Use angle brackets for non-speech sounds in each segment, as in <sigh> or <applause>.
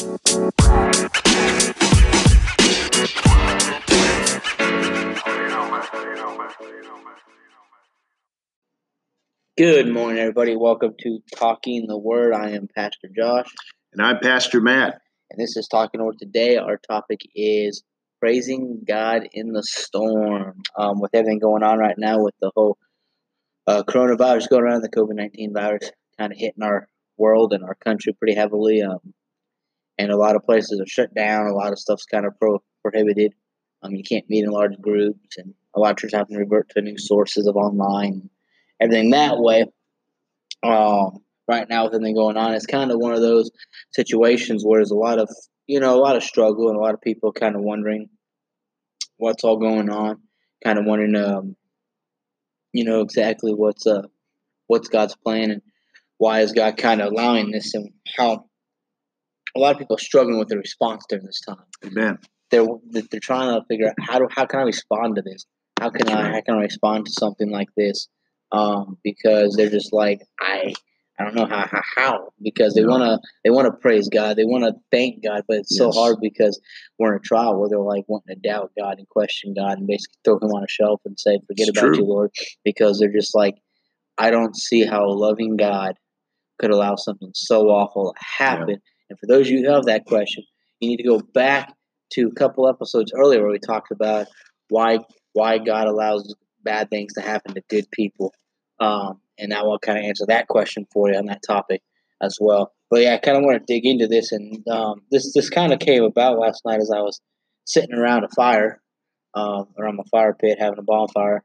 Good morning, everybody. Welcome to Talking the Word. I am Pastor Josh. And I'm Pastor Matt. And this is Talking Word today. Our topic is praising God in the storm. Um, with everything going on right now with the whole uh, coronavirus going around, the COVID 19 virus kind of hitting our world and our country pretty heavily. Um, and a lot of places are shut down. A lot of stuff's kind of pro- prohibited. Um, you can't meet in large groups, and a lot of churches have to revert to new sources of online everything that way. Um, right now, with everything going on, it's kind of one of those situations where there's a lot of you know a lot of struggle and a lot of people kind of wondering what's all going on, kind of wondering, um, you know, exactly what's uh what's God's plan and why is God kind of allowing this and how a lot of people are struggling with the response during this time. Amen. They're they're trying to figure out how do how can I respond to this? How can I how can I respond to something like this? um, because they're just like I I don't know how how, how because they want to they want to praise God they want to thank God but it's yes. so hard because we're in a trial where they're like wanting to doubt God and question God and basically throw him on a shelf and say forget it's about true. you Lord because they're just like I don't see how a loving God could allow something so awful to happen yeah. And for those of you who have that question you need to go back to a couple episodes earlier where we talked about why why God allows bad things to happen to good people um, and I will kind of answer that question for you on that topic as well. But yeah, I kind of want to dig into this, and um, this this kind of came about last night as I was sitting around a fire, um, around my fire pit, having a bonfire,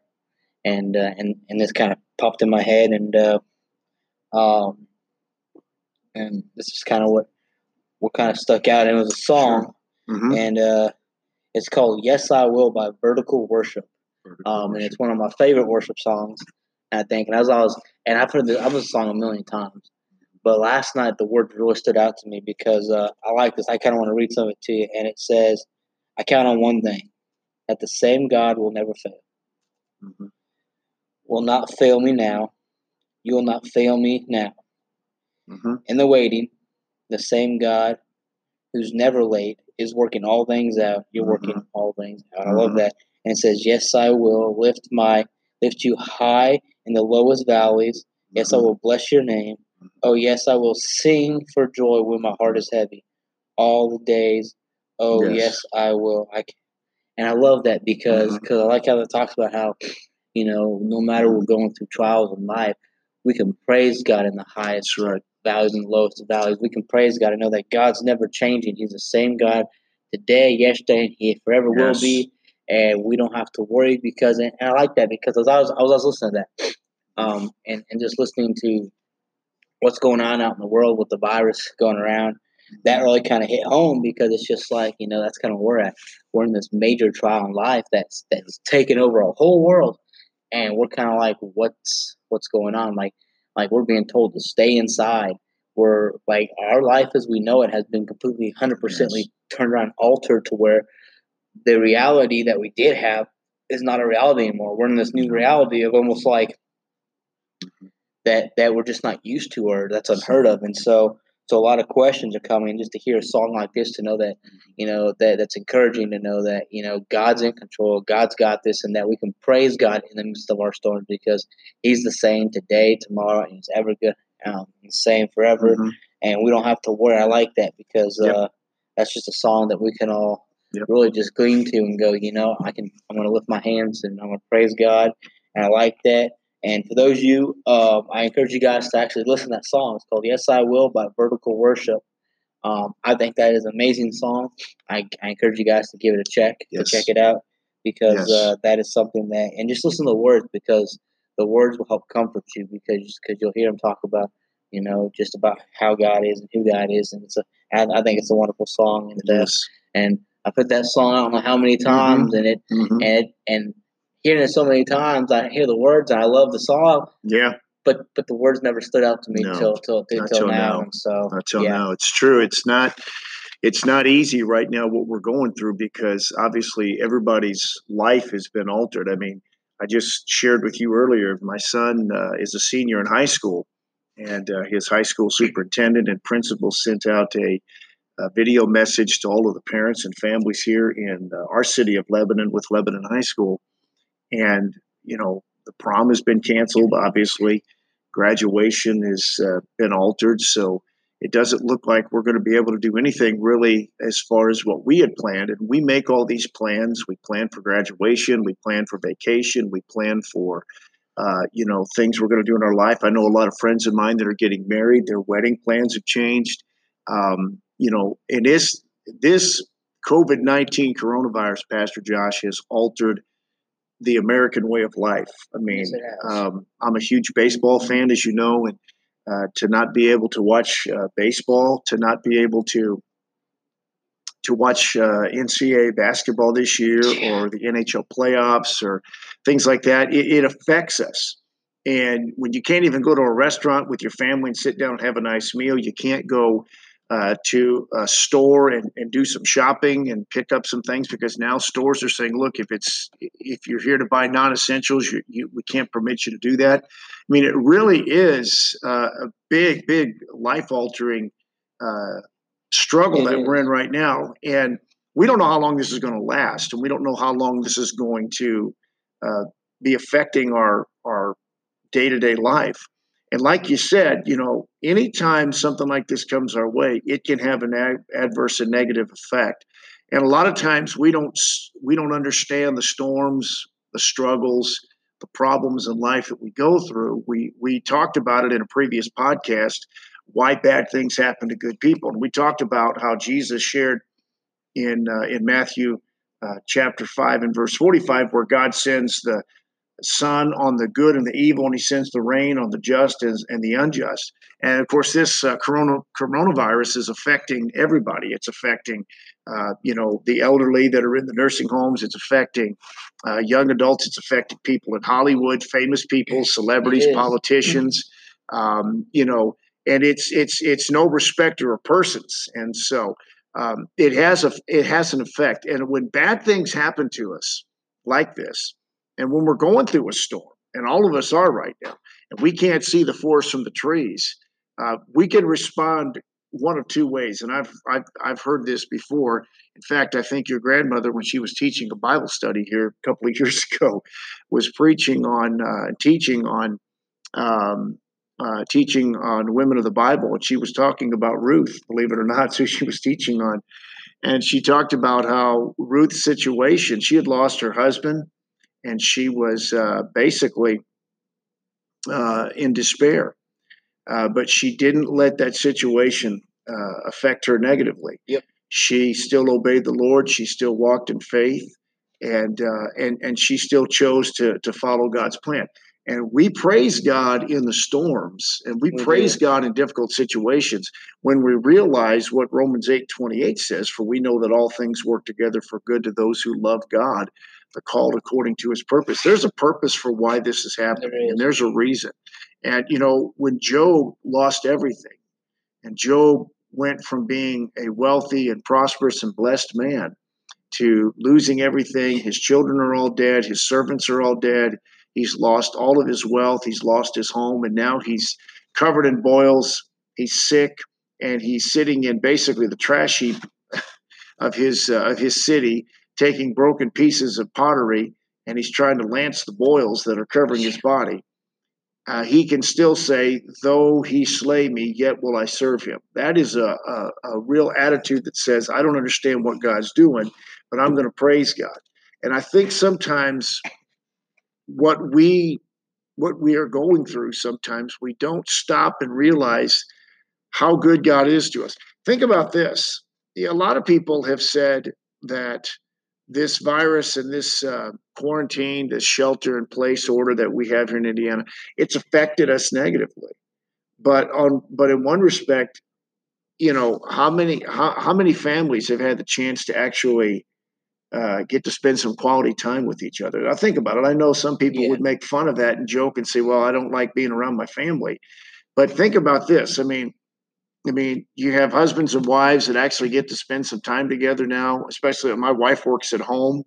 and uh, and and this kind of popped in my head, and uh, um, and this is kind of what what kind of stuck out. And it was a song, mm-hmm. and uh, it's called "Yes I Will" by Vertical Worship, Vertical um, and it's one of my favorite worship songs. I think. And as I was, and I've heard this, I've heard the song a million times, but last night the word really stood out to me because uh, I like this. I kind of want to read some of it to you, and it says, "I count on one thing: that the same God will never fail. Mm-hmm. Will not fail me now. You will not fail me now. Mm-hmm. In the waiting, the same God who's never late is working all things out. You're mm-hmm. working all things out. I love mm-hmm. that. And it says, "Yes, I will lift my lift you high in the lowest valleys. Yes, I will bless your name. Oh, yes, I will sing for joy when my heart is heavy all the days. Oh, yes, yes I will. I can. And I love that because because mm-hmm. I like how it talks about how, you know, no matter we're going through trials in life, we can praise God in the highest right. valleys and lowest valleys. We can praise God and know that God's never changing. He's the same God today, yesterday, and He forever yes. will be and we don't have to worry because and I like that because as I was I was, I was listening to that um, and and just listening to what's going on out in the world with the virus going around that really kind of hit home because it's just like you know that's kind of where we're at we're in this major trial in life that's that's taken over a whole world and we're kind of like what's what's going on like like we're being told to stay inside we're like our life as we know it has been completely 100% yes. turned around altered to where the reality that we did have is not a reality anymore. We're in this new reality of almost like mm-hmm. that that we're just not used to or that's unheard of. And so so a lot of questions are coming just to hear a song like this to know that you know that that's encouraging to know that you know God's in control, God's got this, and that we can praise God in the midst of our storms because He's the same today, tomorrow, and He's ever good, um, the same forever, mm-hmm. and we don't have to worry. I like that because yep. uh, that's just a song that we can all yep. really just cling to and go, you know, I can, I'm going to lift my hands and I'm going to praise God. And I like that. And for those of you, uh, I encourage you guys to actually listen to that song. It's called Yes I Will by Vertical Worship. Um, I think that is an amazing song. I, I, encourage you guys to give it a check, yes. to check it out, because yes. uh, that is something that, and just listen to the words because the words will help comfort you because cause you'll hear them talk about, you know, just about how God is and who God is. And it's a, I, I think it's a wonderful song. And, uh, yes. and I put that song I don't know how many mm-hmm. times, mm-hmm. and it mm-hmm. and and hearing it so many times, I hear the words and I love the song. Yeah. But but the words never stood out to me no, till till till, now. now. So until yeah. now, it's true. It's not it's not easy right now what we're going through because obviously everybody's life has been altered. I mean, I just shared with you earlier. My son uh, is a senior in high school, and uh, his high school superintendent and principal sent out a a video message to all of the parents and families here in uh, our city of Lebanon with Lebanon High School. And, you know, the prom has been canceled, obviously. Graduation has uh, been altered. So it doesn't look like we're going to be able to do anything really as far as what we had planned. And we make all these plans. We plan for graduation, we plan for vacation, we plan for uh, you know, things we're going to do in our life. I know a lot of friends of mine that are getting married; their wedding plans have changed. Um, you know, and this this COVID nineteen coronavirus, Pastor Josh, has altered the American way of life. I mean, Yes, um, I'm a huge baseball fan, as you know, and uh, to not be able to watch uh, baseball, to not be able to to watch uh, NCAA basketball this year or the NHL playoffs or things like that, it, it affects us. And when you can't even go to a restaurant with your family and sit down and have a nice meal, you can't go uh, to a store and, and do some shopping and pick up some things because now stores are saying, look, if it's if you're here to buy non-essentials, you, you we can't permit you to do that. I mean, it really is uh, a big, big life-altering uh, struggle It that is. we're in right now, and we don't know how long this is going to last, and we don't know how long this is going to uh, be affecting our our day-to-day life. And like you said, you know, anytime something like this comes our way, it can have an ad- adverse and negative effect. And a lot of times we don't we don't understand the storms, the struggles, the problems in life that we go through. We we talked about it in a previous podcast why bad things happen to good people, and we talked about how Jesus shared in uh, in Matthew uh, chapter five and verse forty five, where God sends the sun on the good and the evil, and He sends the rain on the just and, the unjust. And of course, this uh, corona, coronavirus is affecting everybody. It's affecting, uh, you know, the elderly that are in the nursing homes. It's affecting uh, young adults. It's affecting people in Hollywood, famous people, celebrities, politicians. Um, you know, and it's it's it's no respecter of persons. And so um, it has a it has an effect. And when bad things happen to us like this, and when we're going through a storm, and all of us are right now, and we can't see the forest from the trees, uh, we can respond one of two ways. And I've, I've I've heard this before. In fact, I think your grandmother, when she was teaching a Bible study here a couple of <laughs> years ago, was preaching on uh, teaching on um, uh, teaching on women of the Bible, and she was talking about Ruth, believe it or not. <laughs> So she was teaching on, and she talked about how Ruth's situation. She had lost her husband and she was uh, basically uh, in despair. Uh, but she didn't let that situation uh, affect her negatively. Yep. She still obeyed the Lord. She still walked in faith, and uh, and and she still chose to to follow God's plan. And we praise God in the storms, and we, We praise. God in difficult situations when we realize what Romans eight twenty eight says. For we know that all things work together for good to those who love God, called according to His purpose. There's a purpose for why this is happening, and there's a reason. And you know, when Job lost everything, and Job went from being a wealthy and prosperous and blessed man to losing everything, his children are all dead, his servants are all dead, he's lost all of his wealth, he's lost his home, and now he's covered in boils, he's sick, and he's sitting in basically the trash heap <laughs> of his uh, of his city, taking broken pieces of pottery, and he's trying to lance the boils that are covering his body uh, he can still say, "Though he slay me, yet will I serve him." That is a, a, a real attitude that says, "I don't understand what God's doing, but I'm going to praise God." And I think sometimes what we what we are going through, sometimes we don't stop and realize how good God is to us. Think about this: a lot of people have said that this virus and this uh, quarantine, this shelter in place order that we have here in Indiana, it's affected us negatively. But on but in one respect, you know, how many how, how many families have had the chance to actually uh, get to spend some quality time with each other? I think about it. I know some people Yeah. would make fun of that and joke and say, "Well, I don't like being around my family." But think about this. I mean, I mean, you have husbands and wives that actually get to spend some time together now, especially my wife works at home.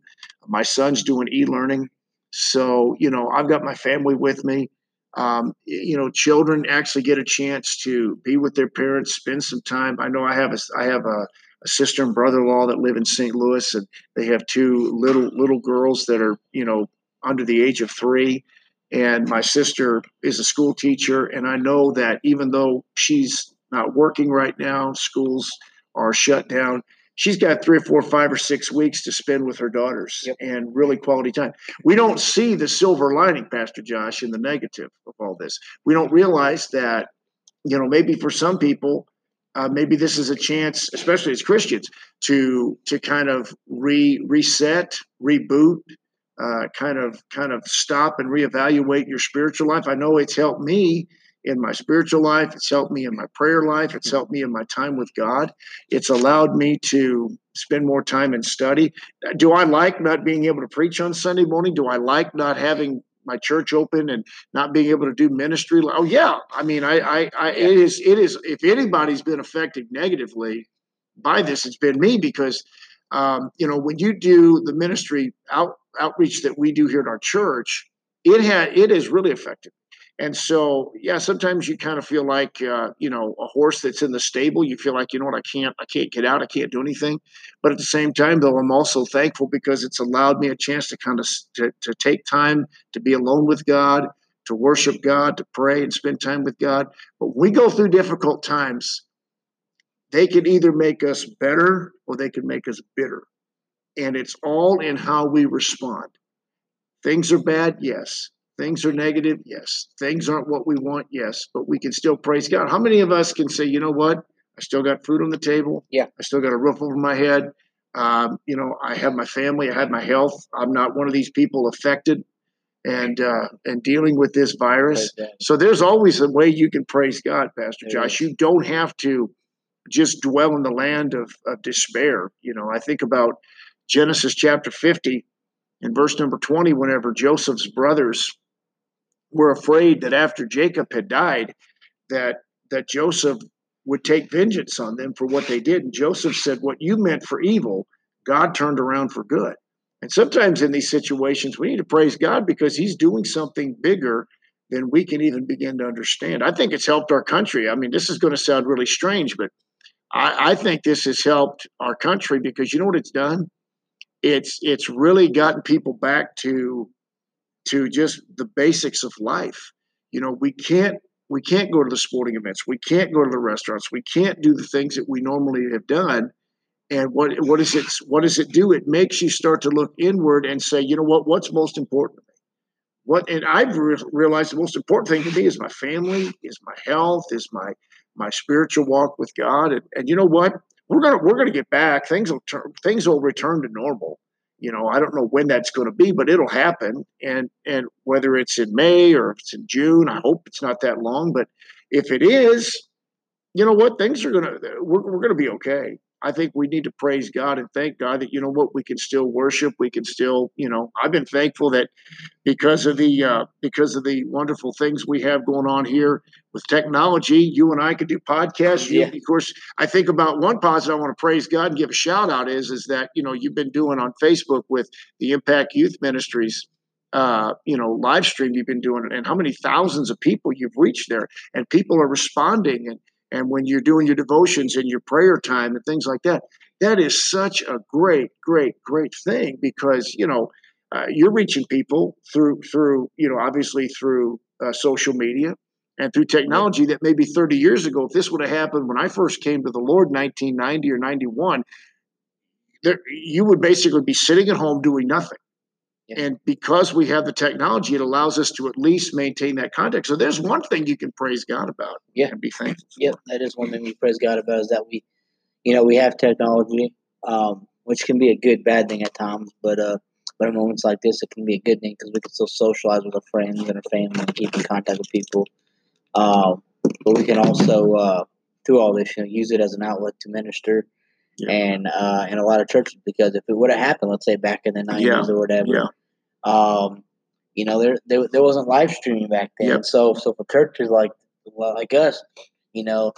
My son's doing e learning. So, you know, I've got my family with me. Um, you know, children actually get a chance to be with their parents, spend some time. I know I have a I have a, a sister and brother-in-law that live in St. Louis, and they have two little little girls that are you know under the age of three. And my sister is a school teacher, and I know that even though she's not working right now, schools are shut down she's got three or four, five or six weeks to spend with her daughters yep. and really quality time. We don't see the silver lining, Pastor Josh, in the negative of all this. We don't realize that, you know, maybe for some people, uh, maybe this is a chance, especially as Christians, to to kind of re reset, reboot, uh, kind of kind of stop and reevaluate your spiritual life. I know it's helped me in my spiritual life. It's helped me in my prayer life. It's helped me in my time with God. It's allowed me to spend more time in study. Do I like not being able to preach on Sunday morning? Do I like not having my church open and not being able to do ministry? Oh yeah, I mean, I, I, I it is, it is. If anybody's been affected negatively by this, it's been me because, um, you know, when you do the ministry out outreach that we do here at our church, it had it has really affected and so, yeah, sometimes you kind of feel like, uh, you know, a horse that's in the stable. You feel like, you know what, I can't, I can't get out, I can't do anything. But at the same time, though, I'm also thankful because it's allowed me a chance to kind of to, to take time to be alone with God, to worship God, to pray and spend time with God. But we go through difficult times. They can either make us better or they can make us bitter, and it's all in how we respond. Things are bad, yes Things are negative, yes. Things aren't what we want, yes. But we can still praise God. How many of us can say, you know what? I still got food on the table. Yeah. I still got a roof over my head. Um, you know, I have my family. I have my health. I'm not one of these people affected and uh, and dealing with this virus. So there's always a way you can praise God, Pastor Josh. You don't have to just dwell in the land of, of despair. You know, I think about Genesis chapter 50 in verse number 20, whenever Joseph's brothers were afraid that after Jacob had died, that that Joseph would take vengeance on them for what they did. And Joseph said, What you meant for evil, God turned around for good. And sometimes in these situations, we need to praise God because He's doing something bigger than we can even begin to understand. I think it's helped our country. I mean, this is going to sound really strange, but I, I think this has helped our country because you know what it's done? It's it's really gotten people back to to just the basics of life. You know, we can't we can't go to the sporting events. We can't go to the restaurants. We can't do the things that we normally have done. And what what does it what does it do? It makes you start to look inward and say, you know what? What's most important to me? What and I've re- realized the most important thing to me is my family, is my health, is my my spiritual walk with God. And, and you know what? We're gonna we're gonna get back. Things will turn things will return to normal you know i don't know when that's going to be but it'll happen. And and whether it's in may or if it's in june i hope it's not that long but if it is you know what? Things are going to we're, we're going to be okay I think we need to praise God and thank God that you know what we can still worship. We can still, you know, I've been thankful that because of the uh, because of the wonderful things we have going on here with technology, you and I can do podcasts. Yeah. You, of course, I think about one positive I want to praise God and give a shout out is is that you know you've been doing on Facebook with the Impact Youth Ministries uh, you know, live stream you've been doing, and how many thousands of people you've reached there, and people are responding, and and when you're doing your devotions and your prayer time and things like that that is such a great great great thing because you know uh, you're reaching people through through you know obviously through uh, social media and through technology that maybe 30 years ago if this would have happened when i first came to the lord 1990 or 91 there, you would basically be sitting at home doing nothing and because we have the technology, it allows us to at least maintain that contact. So there's one thing you can praise God about. Yeah. And be thankful. Yep. That is one thing we praise God about is that we, you know, we have technology, um, which can be a good, bad thing at times. But, uh, but in moments like this, it can be a good thing because we can still socialize with our friends and our family and keep in contact with people. Um, but we can also, uh, through all this, you know, use it as an outlet to minister. Yeah. And uh, in a lot of churches, because if it would have happened, let's say back in the nineties yeah. or whatever, yeah um, you know, there, there there wasn't live streaming back then. Yep. So so for churches like like us, you know,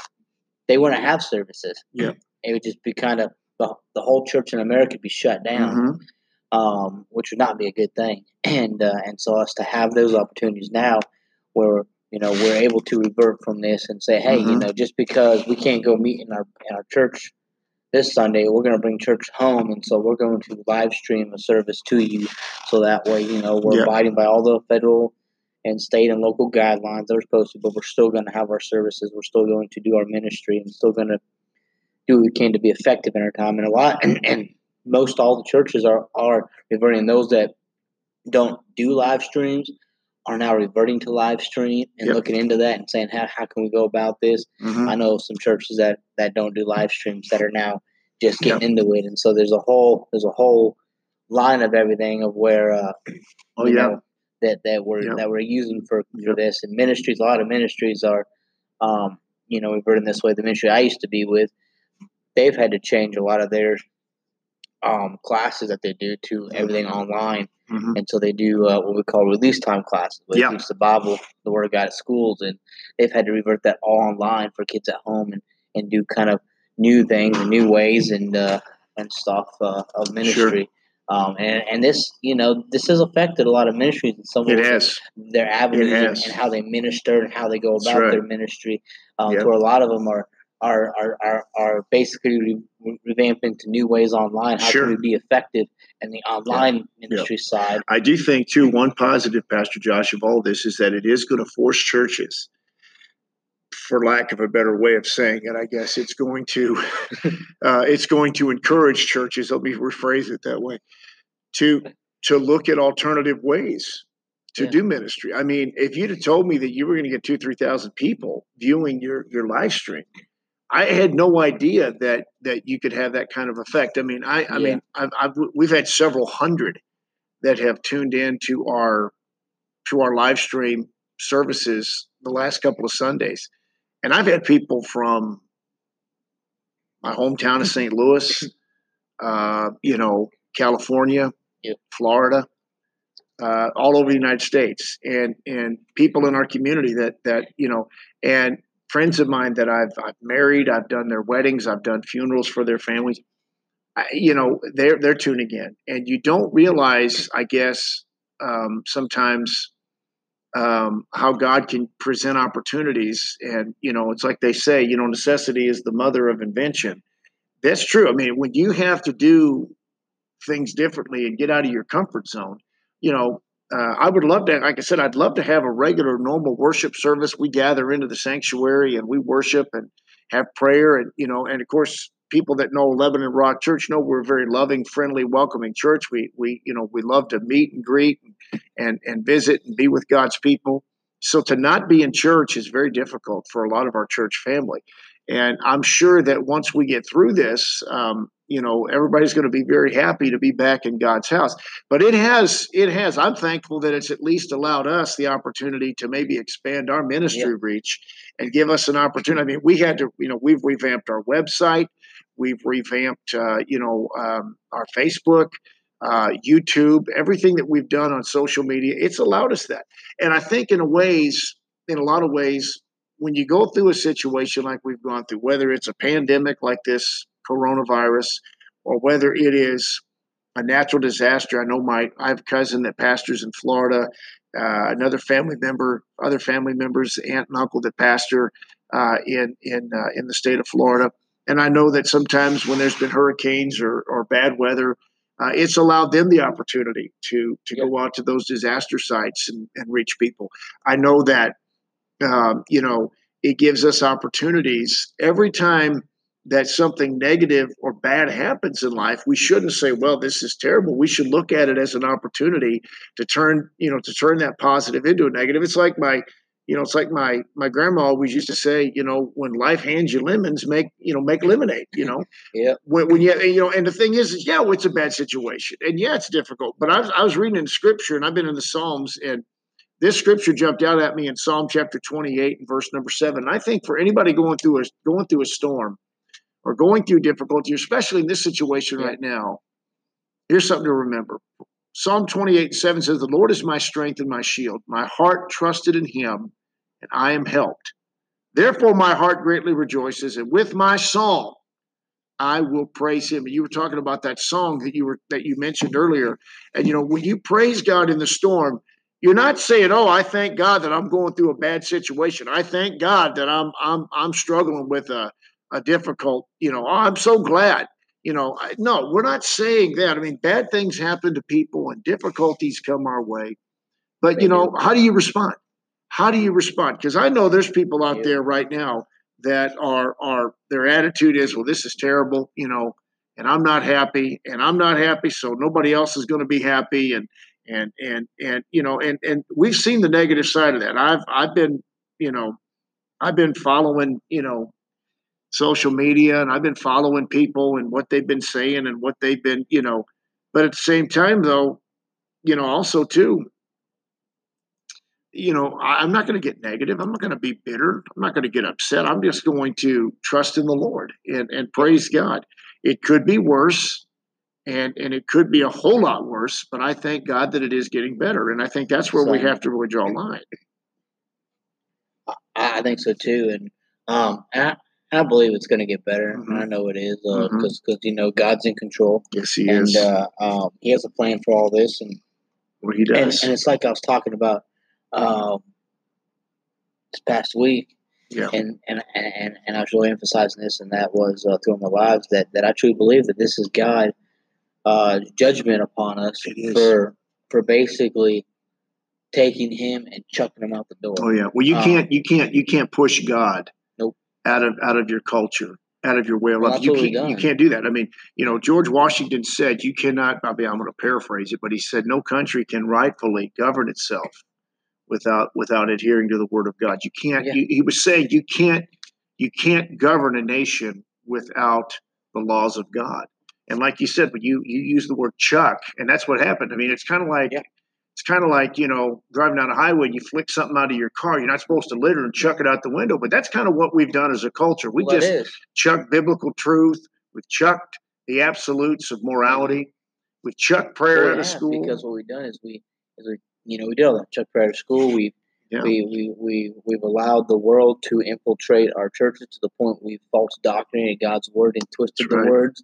they wouldn't have services. Yeah. It would just be kind of the, the whole church in America be shut down, mm-hmm. um, which would not be a good thing. <clears throat> And uh, and so us to have those opportunities now, where you know we're able to revert from this and say, hey, mm-hmm. you know, just because we can't go meet in our in our church this Sunday, we're going to bring church home, and so we're going to live stream a service to you, so that way, you know, we're abiding by all the federal and state and local guidelines that are supposed to, but we're still going to have our services. We're still going to do our ministry, and still going to do what we can to be effective in our time. And a lot, and, <clears throat> and most all the churches are are reverting. Those that don't do live streams are now reverting to live stream and yep. looking into that and saying how, how can we go about this mm-hmm. i know some churches that that don't do live streams that are now just getting yep. into it and so there's a whole there's a whole line of everything of where uh <clears throat> oh yeah know, that that we're yep. that we're using for for this and ministries a lot of ministries are um you know reverting this way the ministry i used to be with they've had to change a lot of their um classes that they do to everything online Mm-hmm. And so they do uh, what we call release time classes, where yeah. teach the Bible, the Word of God at schools, and they've had to revert that all online for kids at home and, and do kind of new things and new ways and uh, and stuff uh, of ministry. Sure. Um, and, and this, you know, this has affected a lot of ministries and some. It has. Their avenues and, and, how they minister and how they go about right. their ministry. Um, yep. a lot of them are are are are, are basically re- revamping to new ways online. How sure. can we be effective in the online yeah. ministry yeah. side? I do think too. One positive, Pastor Josh, of all this is that it is going to force churches. For lack of a better way of saying it, I guess it's going to <laughs> uh, it's going to encourage churches. Let me rephrase it that way to to look at alternative ways to yeah. do ministry. I mean, if you'd have told me that you were going to get two, three thousand people viewing your your live stream, I had no idea that that you could have that kind of effect. I mean, I, I yeah. mean, I've, I've, we've had several hundred that have tuned in to our to our live stream services the last couple of Sundays, and I've had people from my hometown of <laughs> St. Louis, uh, you know, California, yeah. Florida, uh, all over the United States, and and people in our community that that you know, and friends of mine that I've, I've married, I've done their weddings, I've done funerals for their families. I, you know, they're they're tuning in, and you don't realize, I guess, um, sometimes um, how God can present opportunities. And you know, it's like they say, you know, necessity is the mother of invention. That's true. I mean, when you have to do things differently and get out of your comfort zone, you know, uh, I would love to, like I said, I'd love to have a regular, normal worship service. We gather into the sanctuary and we worship and have prayer, and you know, and of course, people that know Lebanon Rock Church know we're a very loving, friendly, welcoming church. We we you know we love to meet and greet and and, and visit and be with God's people. So to not be in church is very difficult for a lot of our church family. And I'm sure that once we get through this, um, you know, everybody's going to be very happy to be back in God's house. But it has, it has. I'm thankful that it's at least allowed us the opportunity to maybe expand our ministry yeah. reach and give us an opportunity. I mean, we had to, you know, we've revamped our website, we've revamped, uh, you know, um, our Facebook. Uh, YouTube, everything that we've done on social media, it's allowed us that. And I think in a ways, in a lot of ways, when you go through a situation like we've gone through, whether it's a pandemic like this coronavirus or whether it is a natural disaster. I know my I have a cousin that pastors in Florida, uh, another family member, other family members, aunt and uncle that pastor uh, in in uh, in the state of Florida. And I know that sometimes when there's been hurricanes or, or bad weather, uh, it's allowed them the opportunity to to go out to those disaster sites and, and reach people. I know that um, you know it gives us opportunities every time that something negative or bad happens in life, we shouldn't say, "Well, this is terrible." We should look at it as an opportunity to turn, you know, to turn that positive into a negative. It's like my, you know, it's like my my grandma always used to say, you know, when life hands you lemons, make you know, make lemonade. You know, <laughs> yeah. When, when you you know, and the thing is, is yeah, well, it's a bad situation, and yeah, it's difficult. But I was I was reading in Scripture, and I've been in the Psalms, and this scripture jumped out at me in Psalm chapter 28 and verse number seven. And I think for anybody going through a going through a storm or going through difficulty, especially in this situation yeah. right now, here's something to remember. Psalm 28 7 says, The Lord is my strength and my shield. My heart trusted in him, and I am helped. Therefore, my heart greatly rejoices, and with my song, I will praise him. You were talking about that song that you were that you mentioned earlier. And you know, when you praise God in the storm, You're not saying, "Oh, I thank God that I'm going through a bad situation. I thank God that I'm I'm I'm struggling with a a difficult, you know, oh, I'm so glad." You know, I, no, we're not saying that. I mean, bad things happen to people and difficulties come our way. But, you know, how do you respond? How do you respond? Because I know there's people out there right now that are are their attitude is, well, this is terrible, you know, and I'm not happy, and I'm not happy, so nobody else is going to be happy, and and and and you know, and and we've seen the negative side of that. I've I've been, you know, I've been following, you know, social media, and I've been following people and what they've been saying and what they've been, you know, but at the same time, though, you know, also too, you know, I'm not going to get negative. I'm not going to be bitter. I'm not going to get upset. I'm just going to trust in the Lord and, and praise God. It could be worse and and it could be a whole lot worse, but I thank God that it is getting better. And I think that's where Same. we have to really draw a line. I think so too. And um and I, I believe it's going to get better. Mm-hmm. I know it is because uh, mm-hmm. because you know God's in control. Yes, He and, is. Uh, um, He has a plan for all this, and what He does. And, and it's like I was talking about um, this past week. Yeah. And, and and and I was really emphasizing this, and that was uh, through my lives that that I truly believe that this is God uh, judgment upon us for for basically taking him and chucking him out the door. Oh yeah. Well, you um, can't you can't you can't push God. Out of out of your culture, out of your way of life. Well, you can't you can't do that. I mean, you know, George Washington said you cannot. I mean, I'm going to paraphrase it, but he said no country can rightfully govern itself without without adhering to the word of God. You can't. Yeah. You, he was saying you can't you can't govern a nation without the laws of God. And like you said, but you you use the word chuck, and that's what happened. I mean, it's kind of like yeah. It's kind of like you know driving down a highway and you flick something out of your car. You're not supposed to litter and chuck it out the window, but that's kind of what we've done as a culture. We well, just chuck biblical truth. We've chucked the absolutes of morality. We've chucked prayer well, out of school because what we've done is we, is we you know, we did all that. Chuck Prayer School. We yeah. we, we we we've allowed the world to infiltrate our churches to the point we've false doctrinated God's word and twisted That's the words.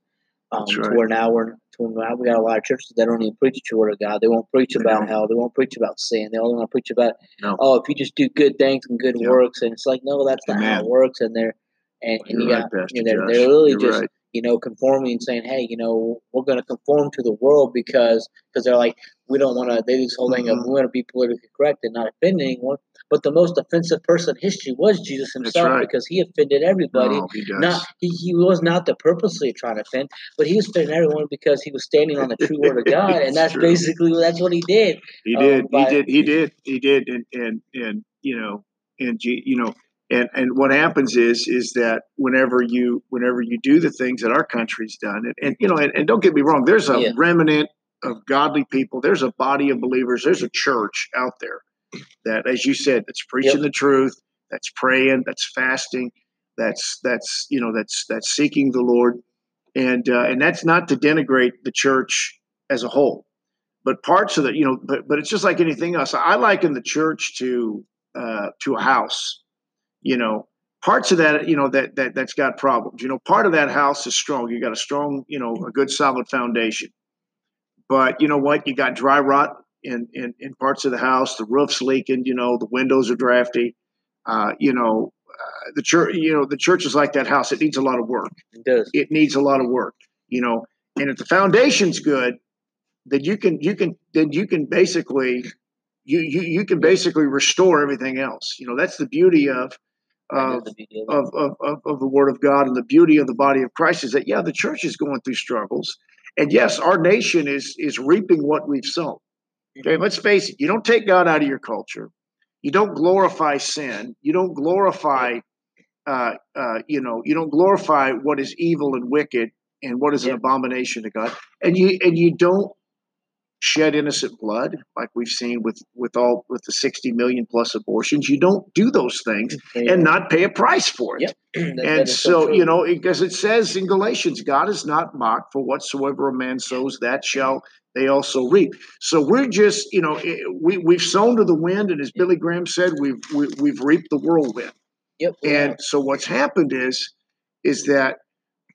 Um, right. To where now we're we got a lot of churches that don't even preach the word of God. They won't preach about hell. They won't preach about sin. They only want to preach about no. oh, if you just do good things and good yeah. works. And it's like no, that's not Amen. how it works. And they're and, and you got you know, they're, they're literally You're just right you know, conforming and saying, hey, you know, we're going to conform to the world because because they're like, we don't want to, they this whole thing mm-hmm. of we want to be politically correct and not offend anyone. But the most offensive person in history was Jesus himself right. because he offended everybody. Oh, he not he, he was not the purposely trying to offend, but he was offending everyone because he was standing on the true word of <laughs> God, and that's true. basically that's what he did. He did. Um, by, he did. He did. He did. And and and you know, and you know, and and what happens is is that whenever you whenever you do the things that our country's done and, and you know and, and, don't get me wrong there's a yeah. remnant of godly people there's a body of believers there's a church out there that as you said that's preaching yep. the truth that's praying that's fasting that's that's you know that's that's seeking the lord. And uh, and that's not to denigrate the church as a whole but parts of it you know but but it's just like anything else. I liken the church to uh, to a house you know. Parts of that you know that that that's got problems. You know part of that house is strong. You got a strong you know a good solid foundation. But you know what? You got dry rot in in, in parts of the house. The roof's leaking you know the windows are drafty. Uh, you know uh, the church you know the church is like that house. It needs a lot of work. It does. It needs a lot of work you know. And if the foundation's good then you can you can then you can basically you you, you can basically restore everything else. You know that's the beauty of of, of, of, of, the Word of God and the beauty of the body of Christ is that, yeah, the church is going through struggles. And yes, our nation is, is reaping what we've sown. Okay, let's face it, you don't take God out of your culture. You don't glorify sin. You don't glorify, uh, uh, you know, you don't glorify what is evil and wicked and what is an abomination to God. And you and you don't shed innocent blood like we've seen with with all with the 60 million plus abortions you don't do those things yeah. and not pay a price for it yep. <clears throat> that, and so, so you know because it says in galatians god is not mocked for whatsoever a man sows that shall they also reap so we're just you know we, we've sown to the wind and as billy graham said we've we, have we have reaped the whirlwind yep and so what's happened is is that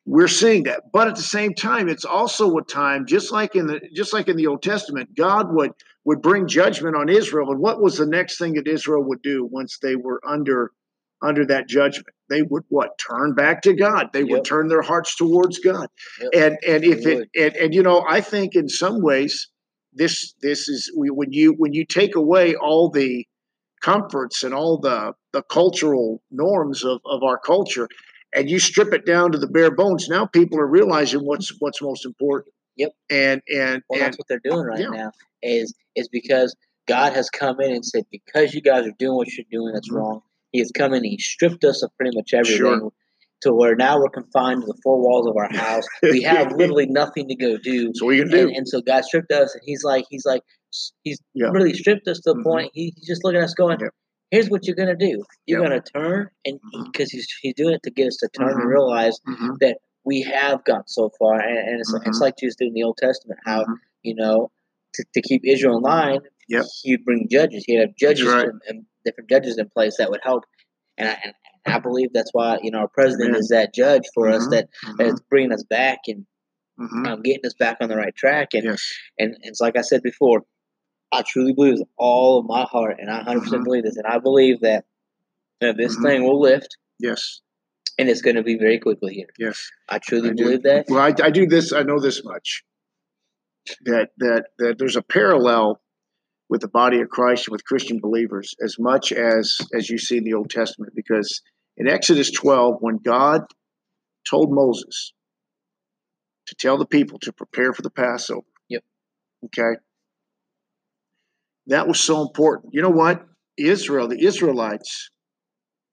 we're seeing that but at the same time it's also a time just like in the just like in the old testament god would would bring judgment on Israel. And what was the next thing that Israel would do once they were under under that judgment? They would what? Turn back to God. They Yep. would turn their hearts towards God. Yep. And and if it and, and you know, I think in some ways this this is when you when you take away all the comforts and all the the cultural norms of, of our culture and you strip it down to the bare bones now people are realizing what's what's most important Yep. and and Well, and that's what they're doing right yeah. now. Is is because God has come in and said, because you guys are doing what you're doing, that's Mhm. wrong. He has come and he stripped us of pretty much everything, Sure. to where now we're confined to the four walls of our house. We have <laughs> literally nothing to go do, so what are do and, and so God stripped us, and He's like, He's like, He's Yeah. really stripped us to the Mhm. point. He, he's just looking at us, going, Yep. "Here's what you're gonna do. You're Yep. gonna turn, and Mhm. because He's He's doing it to get us to turn Mhm. and realize Mhm, that we have gone so far, and, and it's, it's Mhm. like Jesus did in the Old Testament, how you know to, to keep Israel in line, Yep. he'd bring judges. He'd have judges right. and, and different judges in place that would help. And I, and I believe that's why you know our president is that judge for us Mhm, that, that is bringing us back and mhm. um, getting us back on the right track. And, yes and and it's like I said before, I truly believe with all of my heart, and I 100 percent believe this, and I believe that that this Mhm. thing will lift, yes and it's going to be very quickly here. yes I truly I believe that. Well, I, I do this. I know this much that that that there's a parallel with the body of Christ and with Christian believers as much as as you see in the Old Testament. Because in Exodus 12, when God told Moses to tell the people to prepare for the Passover, Yep. Okay, that was so important. You know what? Israel, the Israelites,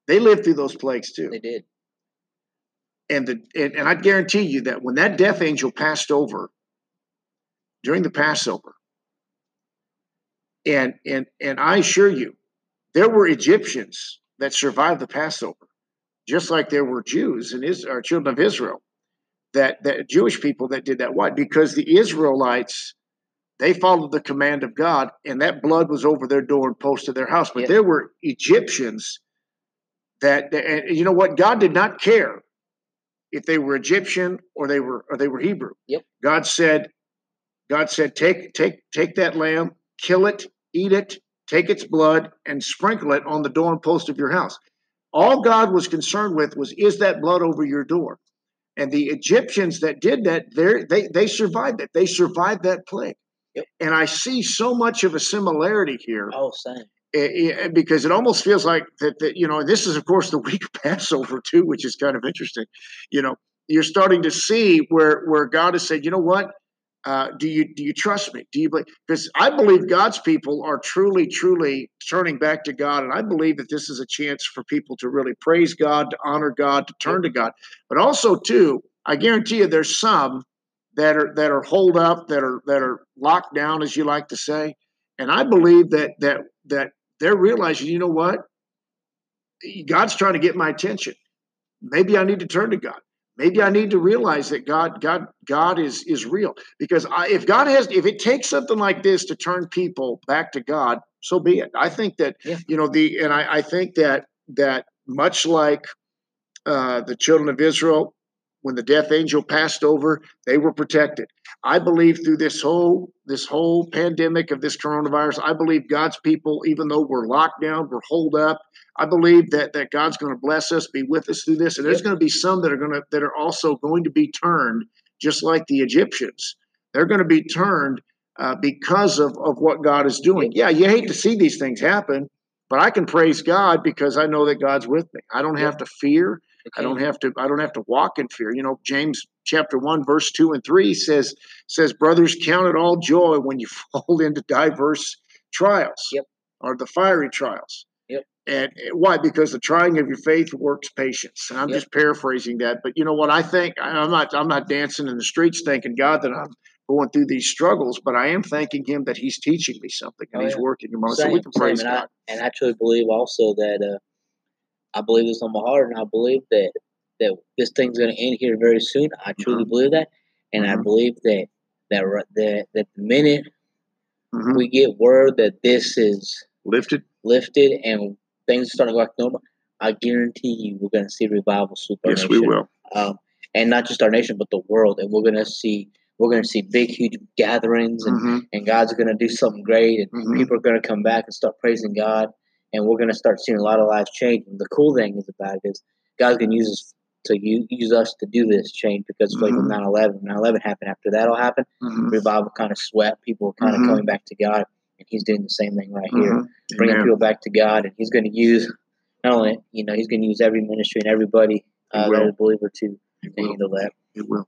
they lived through those plagues too They did. and the and, and I guarantee you that when that death angel passed over during the Passover, and and and I assure you, there were Egyptians that survived the Passover, just like there were Jews and Is, or children of Israel, that that Jewish people that did that. Why? Because the Israelites they followed the command of God, and that blood was over their door and post of their house. But Yeah. there were Egyptians that, and you know what? God did not care if they were Egyptian or they were or they were Hebrew. Yep. God said, God said, take take take that lamb, kill it, eat it, take its blood, and sprinkle it on the door and post of your house. All God was concerned with was is that blood over your door. And the Egyptians that did that, they they survived it. They survived that plague. Yep. And I see so much of a similarity here Oh, same. eh, eh, because it almost feels like that, that you know this is of course the <laughs> week of passover too which is kind of interesting you know you're starting to see where where god has said you know what uh, do you do you trust me do you believe because i believe god's people are truly truly turning back to god and i believe that this is a chance for people to really praise god to honor god to turn to god but also too i guarantee you there's some that are that are holed up that are that are locked down as you like to say and i believe that that that they're realizing, you know what? God's trying to get my attention. Maybe I need to turn to God. Maybe I need to realize that God, God, God is is real. Because I, if God has, if it takes something like this to turn people back to God, so be it. I think that Yeah. you know the, and I, I think that that much like uh, the children of Israel, when the death angel passed over, they were protected. I believe through this whole this whole pandemic of this coronavirus, I believe God's people, even though we're locked down, we're holed up, I believe that that God's going to bless us, be with us through this, and there's going to be some that are going to that are also going to be turned, just like the Egyptians. They're going to be turned uh, because of of what God is doing. Yeah, you hate to see these things happen, but I can praise God because I know that God's with me. I don't have to fear. I don't have to I don't have to walk in fear. You know, James chapter 1 verse 2 and 3 says says brothers count it all joy when you <laughs> fall into diverse trials Yep. or the fiery trials. Yep. And eh, why? Because the trying of your faith works patience. And I'm Yep. just paraphrasing that, but you know what I think I'm not I'm not dancing in the streets thanking God that I'm going through these struggles, but I am thanking him that he's teaching me something and Oh, he's working in my so we can praise And God. I and I truly believe also that uh, I believe this on my heart, and I believe that that this thing's going to end here very soon. I truly Mhm. believe that, and I Mhm. believe that that that that the minute Mhm. we get word that this is Lifted. lifted and things start to go back normal, I guarantee you we're going to see revival super. Yes, we will. Um, and not just our nation, but the world, and we're going to see we're going to see big, huge gatherings, and, Mhm. and God's going to do something great, and Mhm. people are going to come back and start praising God, and we're going to start seeing a lot of lives change. And the cool thing is about it is God's going to use us to use, use us to do this change because like with Mhm. 9/11, 9/11 happened after that'll happen. Mhm. Revival kind of swept, people kind of Mhm. coming back to God, and He's doing the same thing right here Mhm. bringing Amen. people back to God, and He's going to use not only you know He's going to use every ministry and everybody uh, that is a believer to, It to will. handle that. It will.